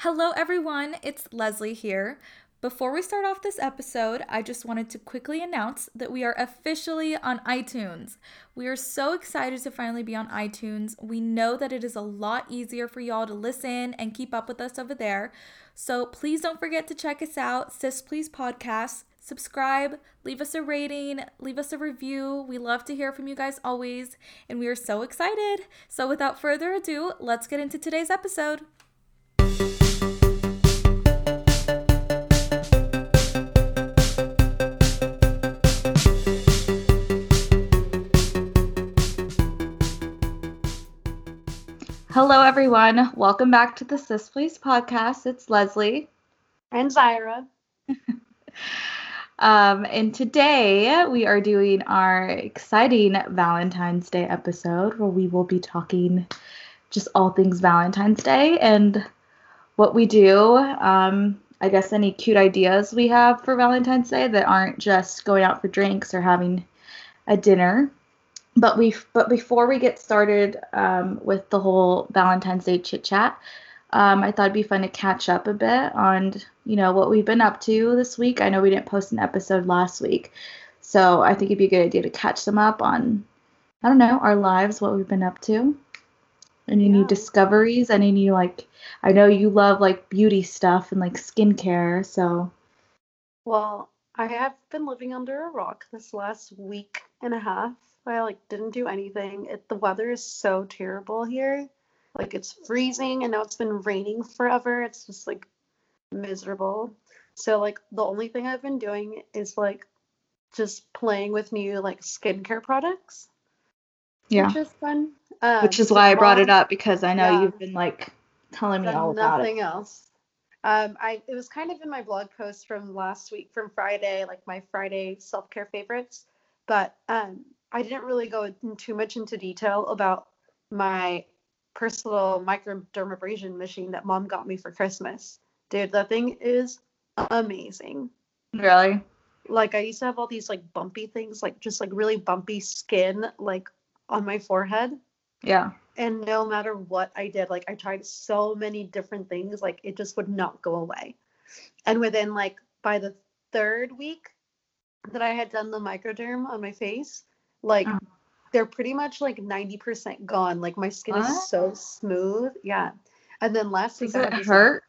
Hello, everyone. It's Leslie here. Before we start off this episode, I just wanted to quickly announce that we are officially on iTunes. We are so excited to finally be on iTunes. We know that it is a lot easier for y'all to listen and keep up with us over there. So please don't forget to check us out, Sis Please Podcast. Subscribe, leave us a rating, leave us a review. We love to hear from you guys always, and we are so excited. So without further ado, let's get into today's episode. Hello, everyone. Welcome back to the Sis Please podcast. It's Leslie. And Zyra. um, and today we are doing our exciting Valentine's Day episode where we will be talking just all things Valentine's Day and what we do. Um, I guess any cute ideas we have for Valentine's Day that aren't just going out for drinks or having a dinner but we but before we get started um, with the whole Valentine's Day chit chat, um, I thought it'd be fun to catch up a bit on you know what we've been up to this week. I know we didn't post an episode last week, so I think it'd be a good idea to catch them up on I don't know our lives, what we've been up to, any yeah. new discoveries, any new like I know you love like beauty stuff and like skincare, so. Well, I have been living under a rock this last week and a half. I like didn't do anything. It, the weather is so terrible here. Like it's freezing and now it's been raining forever. It's just like miserable. So like the only thing I've been doing is like just playing with new like skincare products. Yeah. Which is fun. Um, which is why I brought it up because I know yeah, you've been like telling me all about nothing it. else. Um, I it was kind of in my blog post from last week from Friday, like my Friday self care favorites. But um, I didn't really go in too much into detail about my personal microdermabrasion machine that mom got me for Christmas. Dude, that thing is amazing. Really? Like I used to have all these like bumpy things, like just like really bumpy skin like on my forehead. Yeah. And no matter what I did, like I tried so many different things, like it just would not go away. And within like by the third week that I had done the microderm on my face, like uh they're pretty much like 90% gone. Like my skin what? is so smooth. Yeah. And then last week Does it hurt?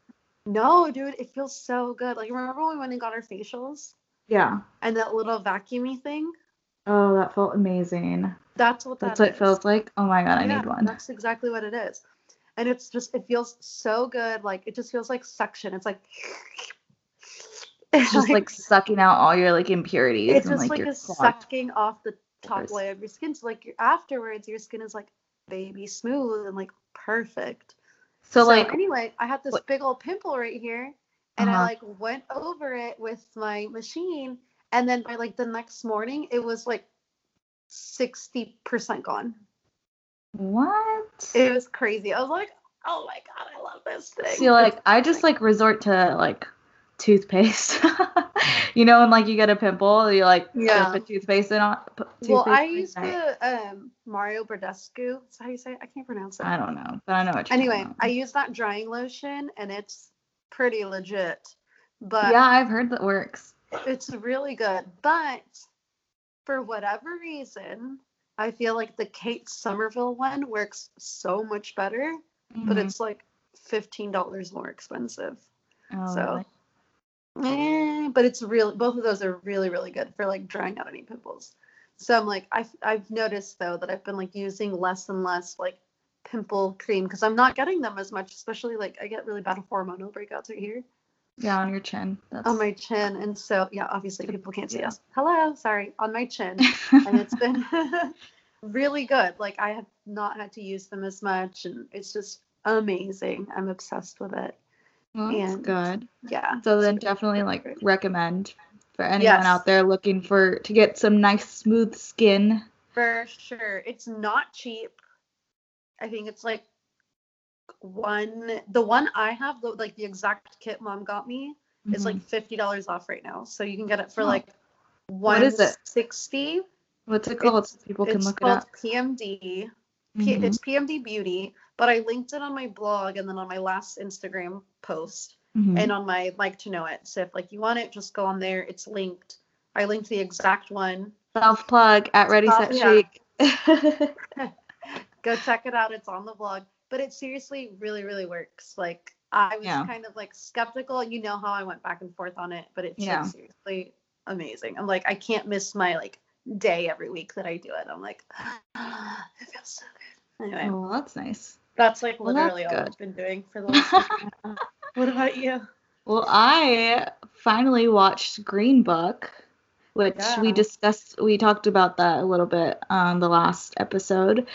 Like, no, dude, it feels so good. Like remember when we went and got our facials? Yeah. And that little vacuumy thing? Oh, that felt amazing. That's what that That's what is. it feels like. Oh my god, I yeah, need one. That's exactly what it is. And it's just it feels so good. Like it just feels like suction. It's like it's just like, like, sucking out all your like impurities. It's just like, like sucking off the top layer of your skin. So like afterwards, your skin is like baby smooth and like perfect. So, so like anyway, I had this what? big old pimple right here, and uh-huh. I like went over it with my machine, and then by like the next morning, it was like sixty percent gone. What? It was crazy. I was like, oh my god, I love this thing. See, like I just like resort to like toothpaste. you know, and like you get a pimple, you like yeah. put toothpaste in on. Toothpaste well, I use the um, Mario Badescu. Is how you say it? I can't pronounce it. I don't know, but I know what. You're doing. Anyway, I use that drying lotion, and it's pretty legit. But yeah, I've heard that works. It's really good, but for whatever reason, I feel like the Kate Somerville one works so much better, mm-hmm. but it's like fifteen dollars more expensive. Oh, so. Really? Eh, but it's real. Both of those are really, really good for like drying out any pimples. So I'm like, I've I've noticed though that I've been like using less and less like pimple cream because I'm not getting them as much. Especially like I get really bad hormonal breakouts right here. Yeah, on your chin. That's... On my chin, and so yeah, obviously people can't see yeah. us. Hello, sorry, on my chin, and it's been really good. Like I have not had to use them as much, and it's just amazing. I'm obsessed with it. Well, that's and, good. Yeah. So then definitely like recommend for anyone yes. out there looking for to get some nice smooth skin. For sure. It's not cheap. I think it's like one the one I have, the, like the exact kit mom got me, mm-hmm. is like mm-hmm. fifty dollars off right now. So you can get it for oh. like one sixty. What's it called? It's, so people can look it up. PMD. Mm-hmm. P- it's PMD Beauty but I linked it on my blog and then on my last Instagram post Mhm. and on my like to know it. So if like you want it, just go on there. It's linked. I linked the exact one. Self plug at Ready Oh, Set yeah. Shake. Go check it out. It's on the blog. But it seriously really, really works. Like I was Yeah. kind of like skeptical. You know how I went back and forth on it, but it's Yeah. like seriously amazing. I'm like, I can't miss my like day every week that I do it. I'm like, it feels so good. Anyway, oh, well, that's nice. That's like well, that's literally all. I've been doing for the last. What about you? Well, I finally watched Green Book, which we discussed. We talked about that a little bit on the last episode.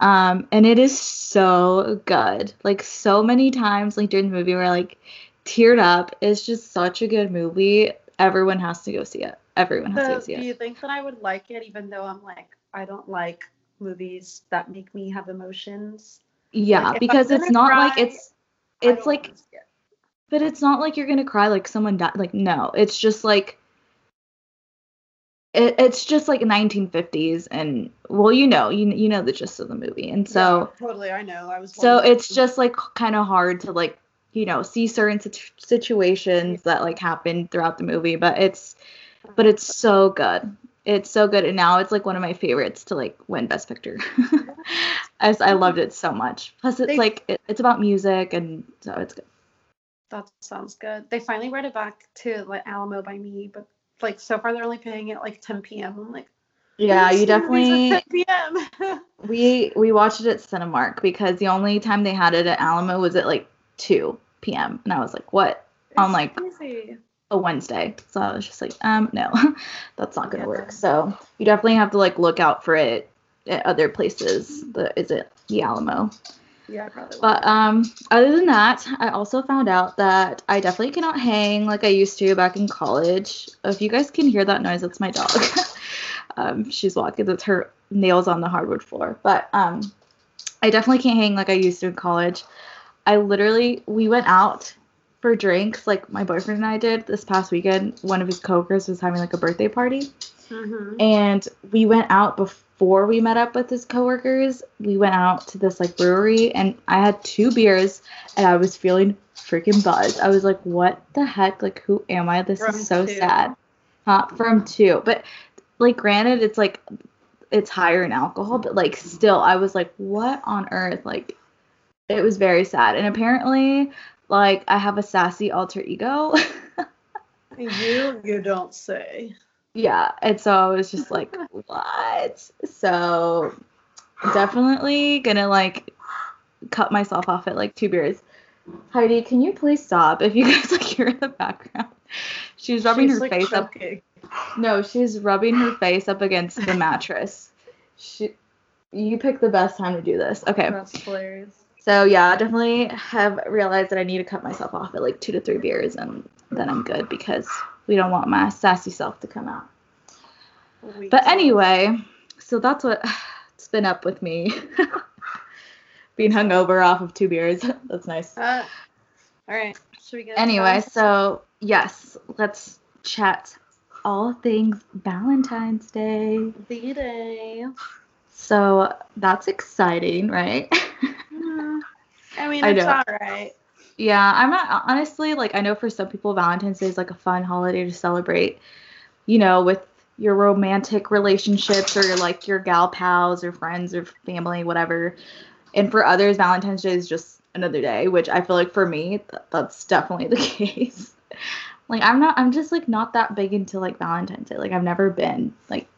Um, and it is so good. Like so many times, like during the movie, we're like teared up. It's just such a good movie. Everyone has to go see it. Everyone has to go see it. do you think that I would like it, even though I'm like, I don't like movies that make me have emotions? Yeah, like, because it's not like it's it's like wanna see it. But it's not like you're gonna cry like someone died. Like no, it's just like it, it's just like 1950s, and well, you know, you you know the gist of the movie, and so Yeah, totally, I know. I was. so it's just like kind of hard to like you know see certain situ- situations that like happen throughout the movie, but it's but it's so good. It's so good, and now it's like one of my favorites to like win Best Picture. As I loved it so much. Plus, it's They- like it, it's about music, and so it's good. that sounds good. They finally brought it back to like Alamo by me, but like so far they're only paying it like 10 p.m. I'm like, Yeah, you definitely 10 p.m. We we watched it at Cinemark because the only time they had it at Alamo was at like 2 p.m. and I was like, "What? I'm like crazy. A Wednesday?" So I was just like, "Um, no, that's not gonna Yeah. work." So you definitely have to like look out for it at other places. The is it the Alamo? Yeah, probably. But um, other than that, I also found out that I definitely cannot hang like I used to back in college. If you guys can hear that noise, that's my dog. um, she's walking. That's her nails on the hardwood floor. But um, I definitely can't hang like I used to in college. I literally we went out for drinks like my boyfriend and I did this past weekend. One of his coworkers was having like a birthday party. Mhm. And we went out before we met up with his coworkers. We went out to this like brewery and I had two beers and I was feeling freaking buzzed. I was like, what the heck? Like, who am I? This From is so two. sad. Huh? From two. But like, granted, it's like, it's higher in alcohol, but like, still, I was like, what on earth? Like, it was very sad. And apparently, like, I have a sassy alter ego. You, you don't say. yeah and so i was just like what so definitely gonna like cut myself off at like two beers heidi can you please stop if you guys like hear in the background she's rubbing She's, her like, face choking. up no she's rubbing her face up against the mattress she you pick the best time to do this okay That's hilarious. So yeah I definitely have realized that i need to cut myself off at like two to three beers and then i'm good because we don't want my sassy self to come out We but anyway, so that's what it's been up with me. Being hungover off of two beers. That's nice. Uh, all right. Should we get Anyway, so yes, let's chat all things Valentine's Day. the day? So that's exciting, right? I mean, I it's all right. yeah, I'm not honestly like I know for some people Valentine's Day is like a fun holiday to celebrate, you know, with your romantic relationships or like your gal pals or friends or family, whatever. And for others, Valentine's Day is just another day, which I feel like for me, th- that's definitely the case. like I'm not, I'm just like not that big into like Valentine's Day. Like I've never been like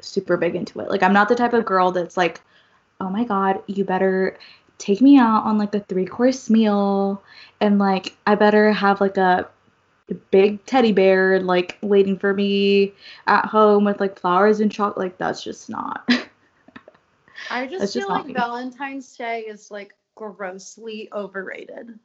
super big into it. Like I'm not the type of girl that's like, oh my god, you better take me out on like a three course meal and like I better have like a big teddy bear like waiting for me at home with like flowers and chocolate. Like that's just not. I just just feel not like me. Valentine's Day is like grossly overrated.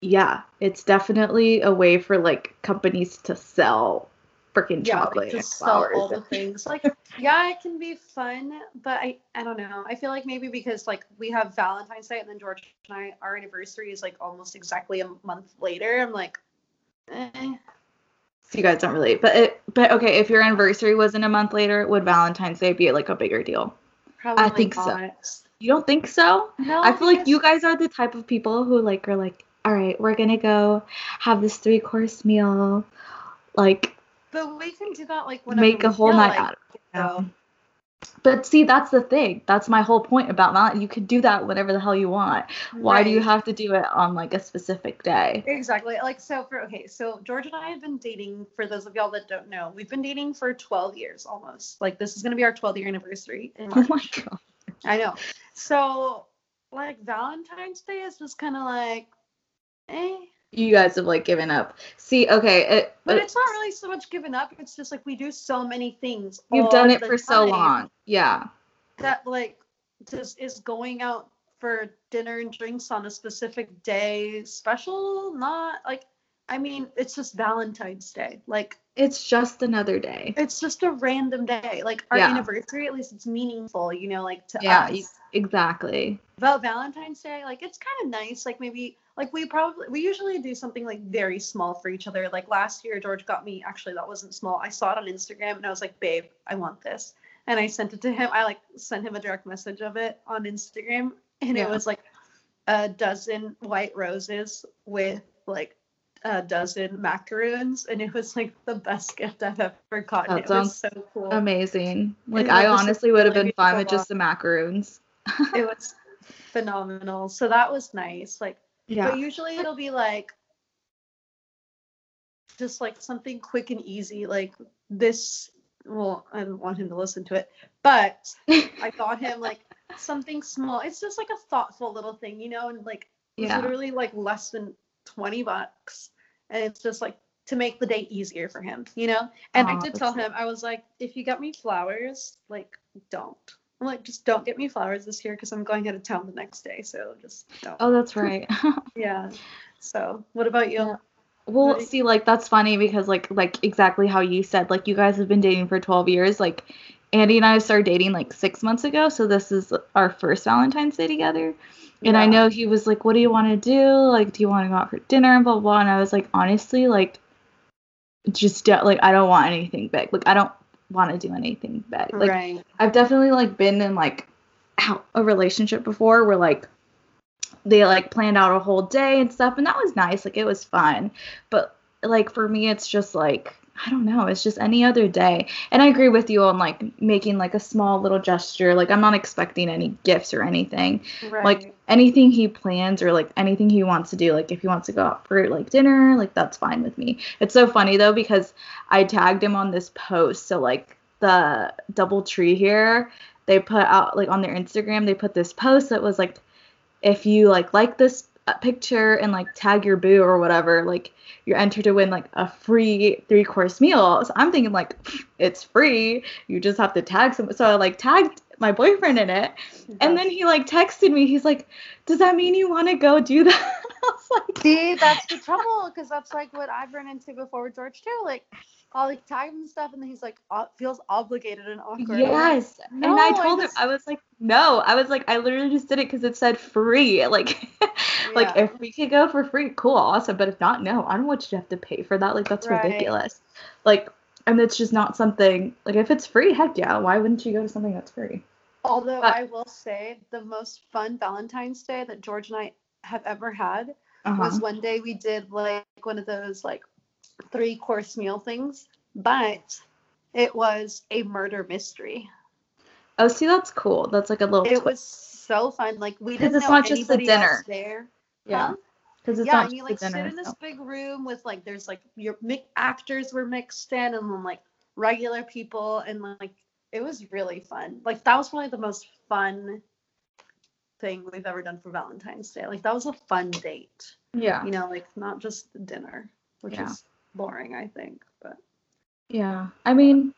yeah, it's definitely a way for like companies to sell freaking Yeah, chocolate like just sell all the things. Like, yeah, it can be fun, but I, I don't know. I feel like maybe because like we have Valentine's Day and then George and I, our anniversary is like almost exactly a month later. I'm like, eh. so you guys don't relate, but it, but okay, if your anniversary wasn't a month later, would Valentine's Day be like a bigger deal? Probably i think so. You don't think so? No, I feel like you guys are the type of people who like are like, all right, we're gonna go have this three course meal, like But we can do that like whenever make a whole night like out of it. so. But see, that's the thing. That's my whole point about that. You could do that whenever the hell you want. Why do you have to do it on like a specific day? Exactly. Like so for okay, so George and I have been dating for those of y'all that don't know. We've been dating for 12 years almost. Like this is going to be our 12 year anniversary Oh my god. I know. So like Valentine's Day is just kind of like eh. You guys have like given up. See, okay, it, But it's not really so much given up. It's just like we do so many things. you've done it for so long. Yeah. That like just is going out for dinner and drinks on a specific day special. Not like I mean, it's just Valentine's Day. Like It's just another day. it's just a random day. Like our Yeah. anniversary, at least it's meaningful, you know, like to Yeah, us. you- exactly. About Valentine's Day, like it's kind of nice. Like maybe, like we probably we usually do something like very small for each other. Like last year, George got me. Actually, that wasn't small. I saw it on Instagram and I was like, "Babe, I want this," and I sent it to him. I like sent him a direct message of it on Instagram, and Yeah. it was like a dozen white roses with like a dozen macaroons, and it was like the best gift I've ever gotten. That it was sounds so cool. Amazing. Like I honestly would have been fine with just the macaroons. it was phenomenal. So that was nice. Like, Yeah. but usually it'll be like just like something quick and easy. Like this. Well, I don't want him to listen to it, but I got him like something small. It's just like a thoughtful little thing, you know, and like Yeah. literally like less than 20 bucks. And it's just like to make the day easier for him, you know? And I did tell him, I was like, if you get me flowers, like, don't. I'm like, just don't get me flowers this year because I'm going out of town the next day. So just don't. Oh, that's right. Yeah. So what about you? Yeah. Well, see, like that's funny because like like exactly how you said, like you guys have been dating for 12 years. Like Andy and I started dating like six months ago, so this is our first Valentine's Day together. And I know he was like, "What do you want to do? Like, do you want to go out for dinner?" and blah blah. blah. And I was like, honestly, like, just do- like I don't want anything big. Like I don't want to do anything big. Like right. I've definitely like been in like a relationship before where like they like planned out a whole day and stuff and that was nice like it was fun but like for me it's just like I don't know it's just any other day. And I agree with you on like making like a small little gesture like I'm not expecting any gifts or anything. Right. like anything he plans or like anything he wants to do like if he wants to go out for like dinner like that's fine with me. It's so funny though because i tagged him on this post so like the double tree here they put out like on their instagram they put this post that was like if you like like this picture and like tag your boo or whatever like you're entered to win like a free three course meal so i'm thinking like it's free you just have to tag someone so i like tagged my boyfriend in it and then he like texted me. He's like, "Does that mean you want to go do that?" I was like, See, that's the trouble because that's like what I've run into before with George too. Like, I'll like tag him and stuff, and then he's like, o- feels obligated and awkward. "Yes." and I No, I told him, I was like, "No." I was like, "I literally just did it because it said free." Like, like if we could go for free, cool, awesome. But if not, no, I don't want you to have to pay for that. Like, that's Right. ridiculous. Like, and it's just not something. Like, if it's free, heck yeah. Why wouldn't you go to something that's free? Although But- I will say the most fun Valentine's Day that George and I have ever had Uh-huh. was one day we did like one of those like three course meal things, but it was a murder mystery. Oh, see, that's cool. That's like a little. It twist. was so fun. Like we didn't it's know not just the dinner. there. yeah. Huh? Because it's yeah, not and you like dinner. sit in this so- big room with like there's like your actors were mixed in and then like regular people and like it was really fun. Like that was probably the most fun thing we've ever done for Valentine's Day. Like that was a fun date. Yeah. You know, like not just the dinner, which Yeah. is boring, I think. But Yeah. I mean,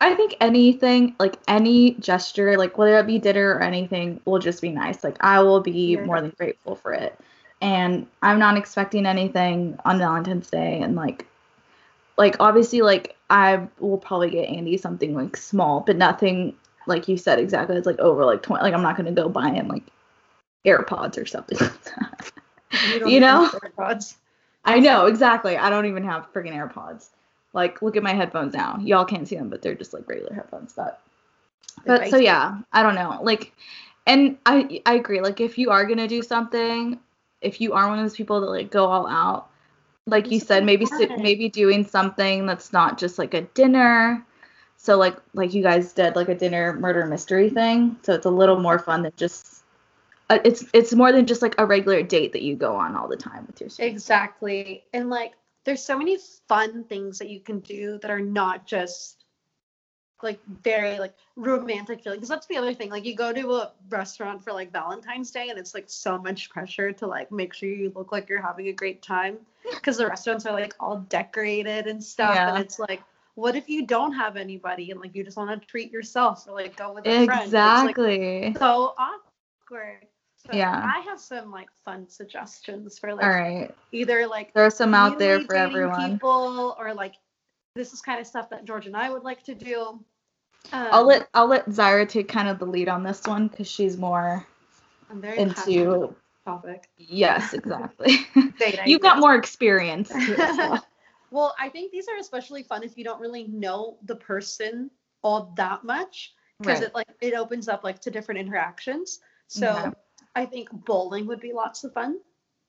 I think anything, like any gesture, like whether it be dinner or anything, will just be nice. Like I will be Yeah. more than grateful for it. And I'm not expecting anything on Valentine's Day and like like obviously like I will probably get Andy something like small, but nothing like you said exactly. It's like over like 20 like I'm not going to go buy him like AirPods or something like that. you, You know? AirPods. I know exactly. I don't even have freaking AirPods. Like, look at my headphones now. Y'all can't see them, but they're just like regular headphones. But, but so yeah, I don't know. Like, and I I agree. Like if you are gonna do something, if you are one of those people that like go all out, like you said, maybe fun. maybe doing something that's not just like a dinner. So like like you guys did like a dinner murder mystery thing. So it's a little more fun than just. Uh, it's it's more than just like a regular date that you go on all the time with your students. Exactly. And like there's so many fun things that you can do that are not just like very like romantic feeling because that's the other thing like you go to a restaurant for like valentine's day and it's like so much pressure to like make sure you look like you're having a great time because the restaurants are like all decorated and stuff Yeah. and it's like what if you don't have anybody and like you just want to treat yourself or like go with a friend It's, like, Exactly. so awkward so Yeah. i have some like fun suggestions for like all right. either like Throw some out there for everyone. people or like this is kind of stuff that George and I would like to do. Um, I'll let I'll let Zyra take kind of the lead on this one because she's more I'm very into topic. yes, exactly. You've got more experience. well, I think these are especially fun if you don't really know the person all that much because Right. it like it opens up like to different interactions. So Okay. I think bowling would be lots of fun,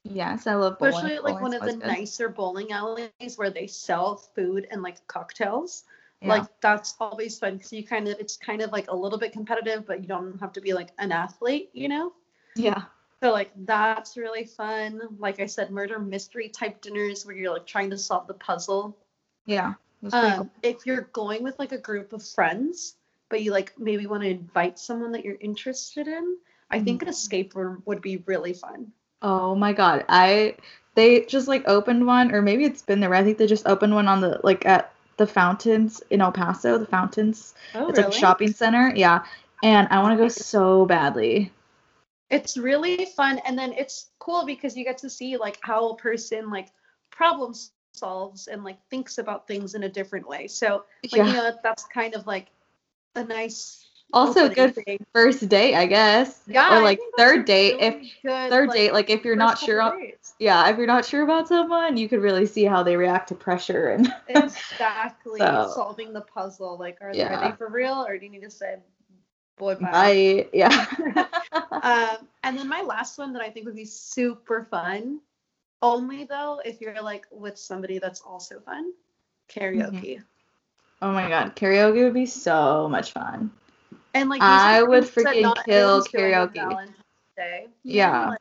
Yes, I love bowling. especially like one of the good. nicer bowling alleys where they sell food and like cocktails. Yeah. like that's always fun because you kind of it's kind of like a little bit competitive but you don't have to be like an athlete you know yeah. so like that's really fun like i said murder mystery type dinners where you're like trying to solve the puzzle Yeah. Um, if you're going with like a group of friends but you like maybe want to invite someone that you're interested in i think an mm-hmm. escape room would be really fun Oh my god. I they just like opened one or maybe it's been there. I think they just opened one on the like at the fountains in El Paso, the fountains. oh it's like a shopping center. Yeah. And I want to go so badly. it's really fun and then it's cool because you get to see like how a person like problem solves and like thinks about things in a different way so like Yeah. you know that's kind of like a nice Also good thing. First date, I guess. yeah Or like third date if good, third like, date like if you're not sure on yeah, if you're not sure about someone, you could really see how they react to pressure and exactly So- solving the puzzle like are, Yeah. are they for real or do you need to say boy bye bye. Yeah. um, and then my last one that I think would be super fun, only though if you're like with somebody that's also fun, karaoke. oh my god, karaoke would be so much fun. And like I would freaking kill everyone's doing on karaoke. Day. Know, Yeah. like,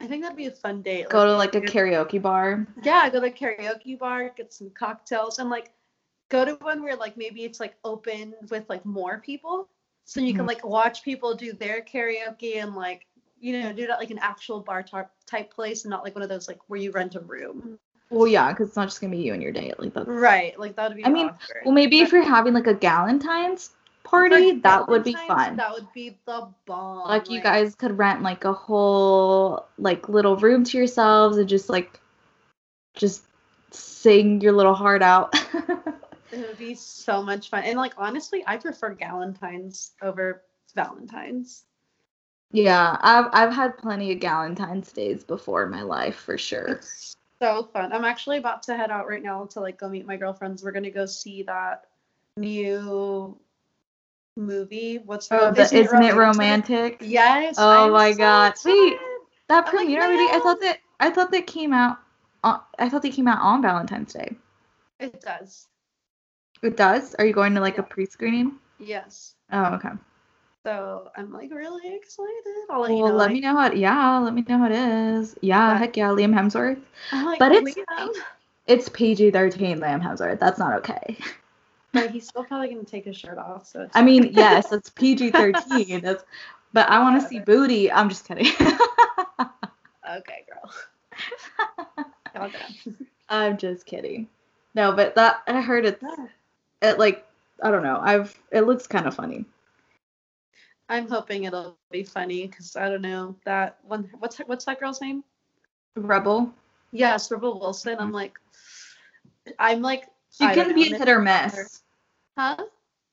I think that'd be a fun date. Go like, to like a karaoke bar. Yeah, go to a karaoke bar, get some cocktails, and like go to one where like maybe it's like open with like more people, so you can Mhm. like watch people do their karaoke and like you know do it at like an actual bar type type place and not like one of those like where you rent a room. Well, yeah, because it's not just gonna be you and your date. Like that's. Right, like that would be. I mean, awkward. Well, maybe if you're having like a Galentine's party, that would be fun. That would be the bomb. Like you guys could rent like a whole like little room to yourselves and just like just sing your little heart out. It would be so much fun, and like honestly, I prefer Galentine's over Valentine's. yeah, I've I've had plenty of Galentine's days before in my life for sure. It's so fun. I'm actually about to head out right now to like go meet my girlfriends. We're gonna go see that new movie. What's Oh, the isn't, it romantic? Yes. Oh I'm my so God. Wait. That oh like, premiere already. I thought that I thought that came out. On, I thought they came out on Valentine's Day. It does. It does. Are you going to like a pre-screening? Yes. Oh, okay. So I'm like really excited. I'll let Well, you know. let like, me know how. It, yeah, let me know how it is. Yeah, Yeah. heck yeah, Liam Hemsworth. Like, But it's Liam. it's PG-13 Liam Hemsworth. That's not okay. But he's still probably gonna take his shirt off. So I mean, yes, it's PG-13. That's, but I want to see booty. I'm just kidding. okay, girl. Calm down. I'm just kidding. No, but that I heard it's it like I don't know. I've it looks kind of funny. I'm hoping it'll be funny because I don't know that one. What's her- what's that girl's name? Rebel. Yes, Rebel Wilson. I'm like, I'm like, She can be a hit or miss. Huh?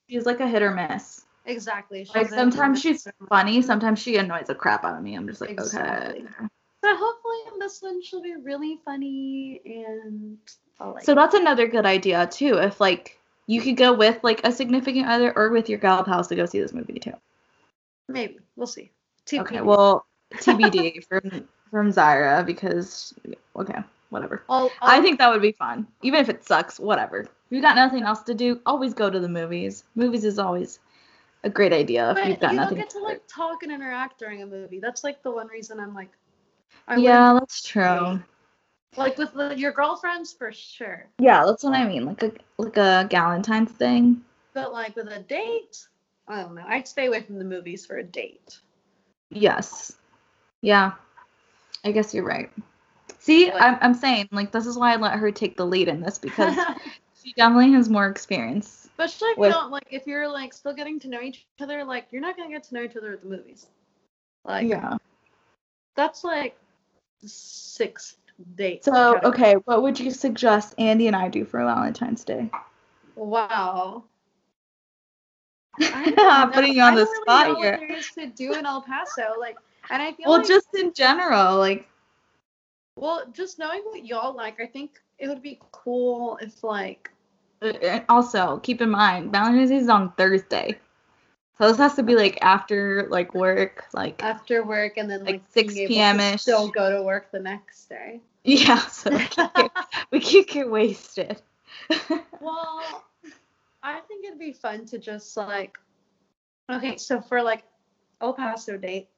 She's like a hit or miss. Exactly. Like She's a- sometimes she's funny, sometimes she annoys the crap out of me. I'm just like, Exactly. okay. So hopefully in this one she'll be really funny and like. So that's another good idea too. If like you could go with like a significant other or with your gal pals to go see this movie too. Maybe we'll see. TBD. Okay, well, TBD from from Zyra because okay, whatever. I'll, I'll, i think that would be fun, even if it sucks. Whatever. If you got nothing else to do, always go to the movies. Movies is always a great idea if you've got you nothing. You don't get to like talk and interact during a movie. That's like the one reason I'm like. Yeah, that's true. Like with the, your girlfriends, for sure. Yeah, that's what I mean. Like a like a Galentine's thing. But like with a date, I don't know. I'd stay away from the movies for a date. Yes. Yeah. I guess you're right. See, I'm, I'm saying like this is why I let her take the lead in this because she definitely has more experience. Especially if with, you don't like if you're like still getting to know each other, like you're not gonna get to know each other at the movies. Like yeah, that's like six dates. So okay, what would you suggest Andy and I do for Valentine's Day? Wow. I'm putting you on the really spot here. What there is to do in El Paso, like, and I feel well, like, just in general, like. Well, just knowing what y'all like, I think it would be cool if like. Uh, also, keep in mind, Valentine's Day is on Thursday. So this has to be like after like work, like after work, and then like, like 6 p.m. ish. Still go to work the next day. Yeah, so we can't get, we can't get wasted. well, I think it'd be fun to just like, okay, so for like El Paso date,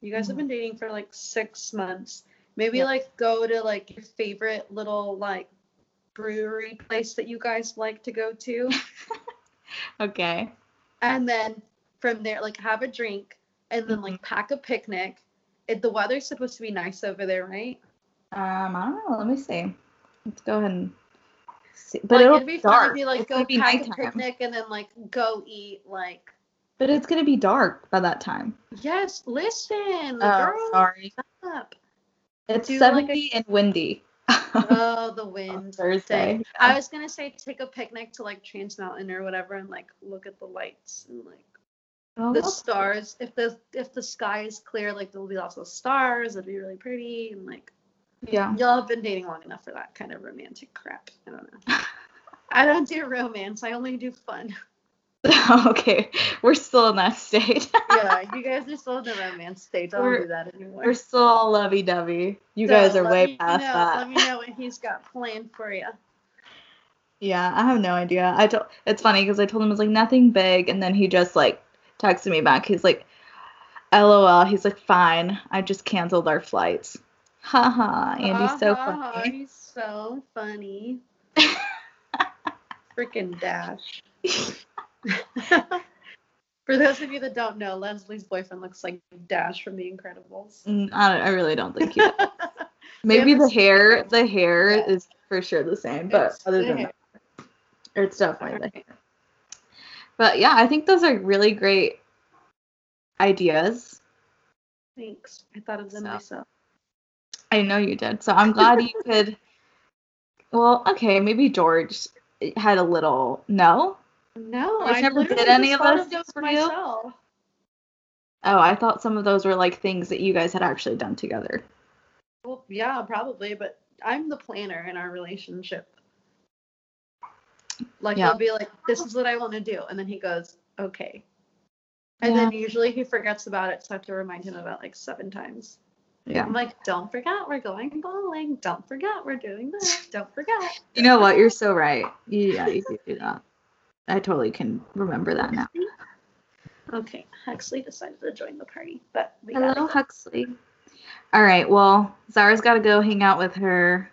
you guys mm-hmm. have been dating for like six months. Maybe like go to like your favorite little like brewery place that you guys like to go to. okay. And then from there, like have a drink and then like mm-hmm. pack a picnic. If the weather's supposed to be nice over there, right? Um, I don't know. Let me see. Let's go ahead and see. But like, it'll be dark. Fun if you like it's go pack nighttime. a picnic and then like go eat like. But it's gonna be dark by that time. Yes, listen, oh, girl, sorry. Up. It's Do 70 like a... and windy. oh, the wind. Thursday. Yeah. I was gonna say take a picnic to like Trans Mountain or whatever and like look at the lights and like oh, the stars. If the if the sky is clear, like there'll be lots of stars. It'll be really pretty and like yeah. Y'all have been dating long enough for that kind of romantic crap. I don't know. I don't do romance. I only do fun. okay, we're still in that state. yeah, you guys are still in the romance stage. I don't do that anymore. We're still all lovey-dovey. You so guys are way past know, that. Let me know what he's got planned for you. Yeah, I have no idea. I told it's funny because I told him it was like nothing big, and then he just like texted me back. He's like, "LOL." He's like, "Fine, I just canceled our flights." Haha, Andy's so funny. He's so funny. Freaking Dash. For those of you that don't know, Leslie's boyfriend looks like Dash from The Incredibles. Mm, I, I really don't think he. Maybe the hair, the hair yeah. is for sure the same, but it's other than hair. that, it's definitely the hair. But yeah, I think those are really great ideas. Thanks. I thought of them so. myself. I know you did. So I'm glad you could. Well, okay, maybe George had a little. No. No, I never did any of those for myself. you. Oh, I thought some of those were like things that you guys had actually done together. Well, yeah, probably, but I'm the planner in our relationship. Like yeah. he'll be like, "This is what I want to do," and then he goes, "Okay," and yeah. then usually he forgets about it, so I have to remind him about like seven times. Yeah. I'm like, don't forget we're going bowling. Don't forget we're doing this. Don't forget. You know what? You're so right. Yeah, you do that. I totally can remember that now. Okay, Huxley decided to join the party, but hello, Huxley. All right, well, Zara's got to go hang out with her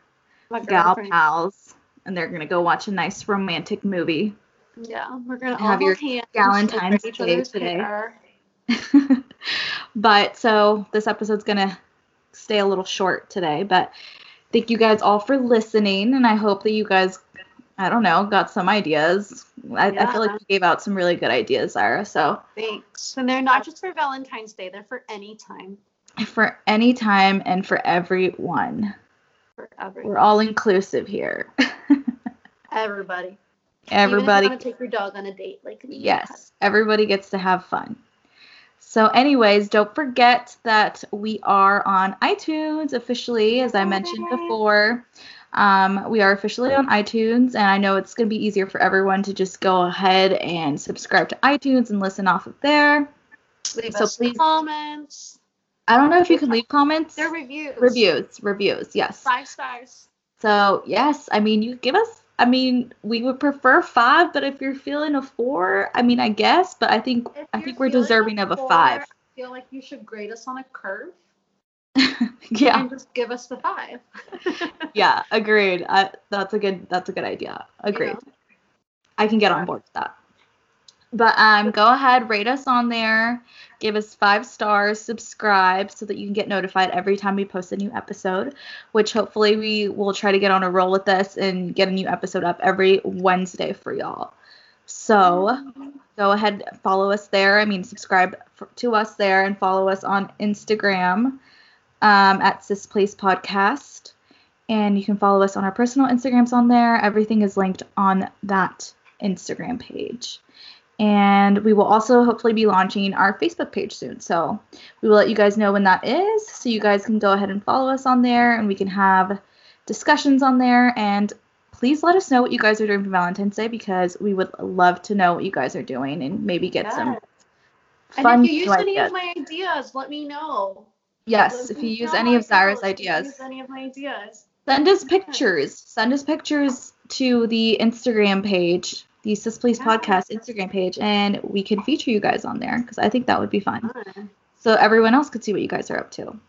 gal pals, and they're gonna go watch a nice romantic movie. Yeah, we're gonna have your Valentine's Day today. but so this episode's gonna stay a little short today, but thank you guys all for listening, and I hope that you guys, I don't know, got some ideas. I, yeah. I feel like you gave out some really good ideas, Zara. So thanks. And they're not just for Valentine's Day; they're for any time. For any time and for everyone. For everyone. We're all inclusive here. Everybody. Everybody. Even if you take your dog on a date, like yes, everybody gets to have fun. So, anyways, don't forget that we are on iTunes officially, as I mentioned before. Um, we are officially on iTunes, and I know it's going to be easier for everyone to just go ahead and subscribe to iTunes and listen off of there. Leave So us please- comments. I don't know if you can leave comments. Their reviews. Reviews, reviews, yes. Five stars. So yes, I mean you give us. I mean we would prefer five, but if you're feeling a four, I mean I guess, but I think If I think we're deserving of a five. I feel like you should grade us on a curve yeah, and just give us the five. yeah, agreed. I, that's a good. That's a good idea. Agreed. know? I can get on board with that. But um, go ahead, rate us on there, give us five stars, subscribe so that you can get notified every time we post a new episode. Which hopefully we will try to get on a roll with this and get a new episode up every Wednesday for y'all. So go ahead, follow us there. I mean, subscribe f- to us there and follow us on Instagram um, at Sis Please Podcast. And you can follow us on our personal Instagrams on there. Everything is linked on that Instagram page. And we will also hopefully be launching our Facebook page soon. So we will let you guys know when that is. So you guys can go ahead and follow us on there and we can have discussions on there. And please let us know what you guys are doing for Valentine's Day because we would love to know what you guys are doing and maybe get some fun And if you use any of my ideas, let me know. Yes, if you use any of Zara's goes, if you ideas. Use any of my ideas. Send us pictures. Send us pictures to the Instagram page, the Sis Please. Podcast Instagram page, and we can feature you guys on there because I think that would be fun. Fun. So everyone else could see what you guys are up to.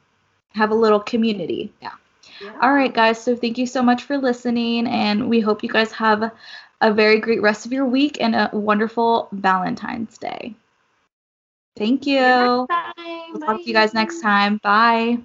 Have a little community. Yeah. Yeah. All right, guys. So thank you so much for listening, and we hope you guys have a very great rest of your week and a wonderful Valentine's Day. Thank you. See you next time. We'll talk to you guys next time. Bye.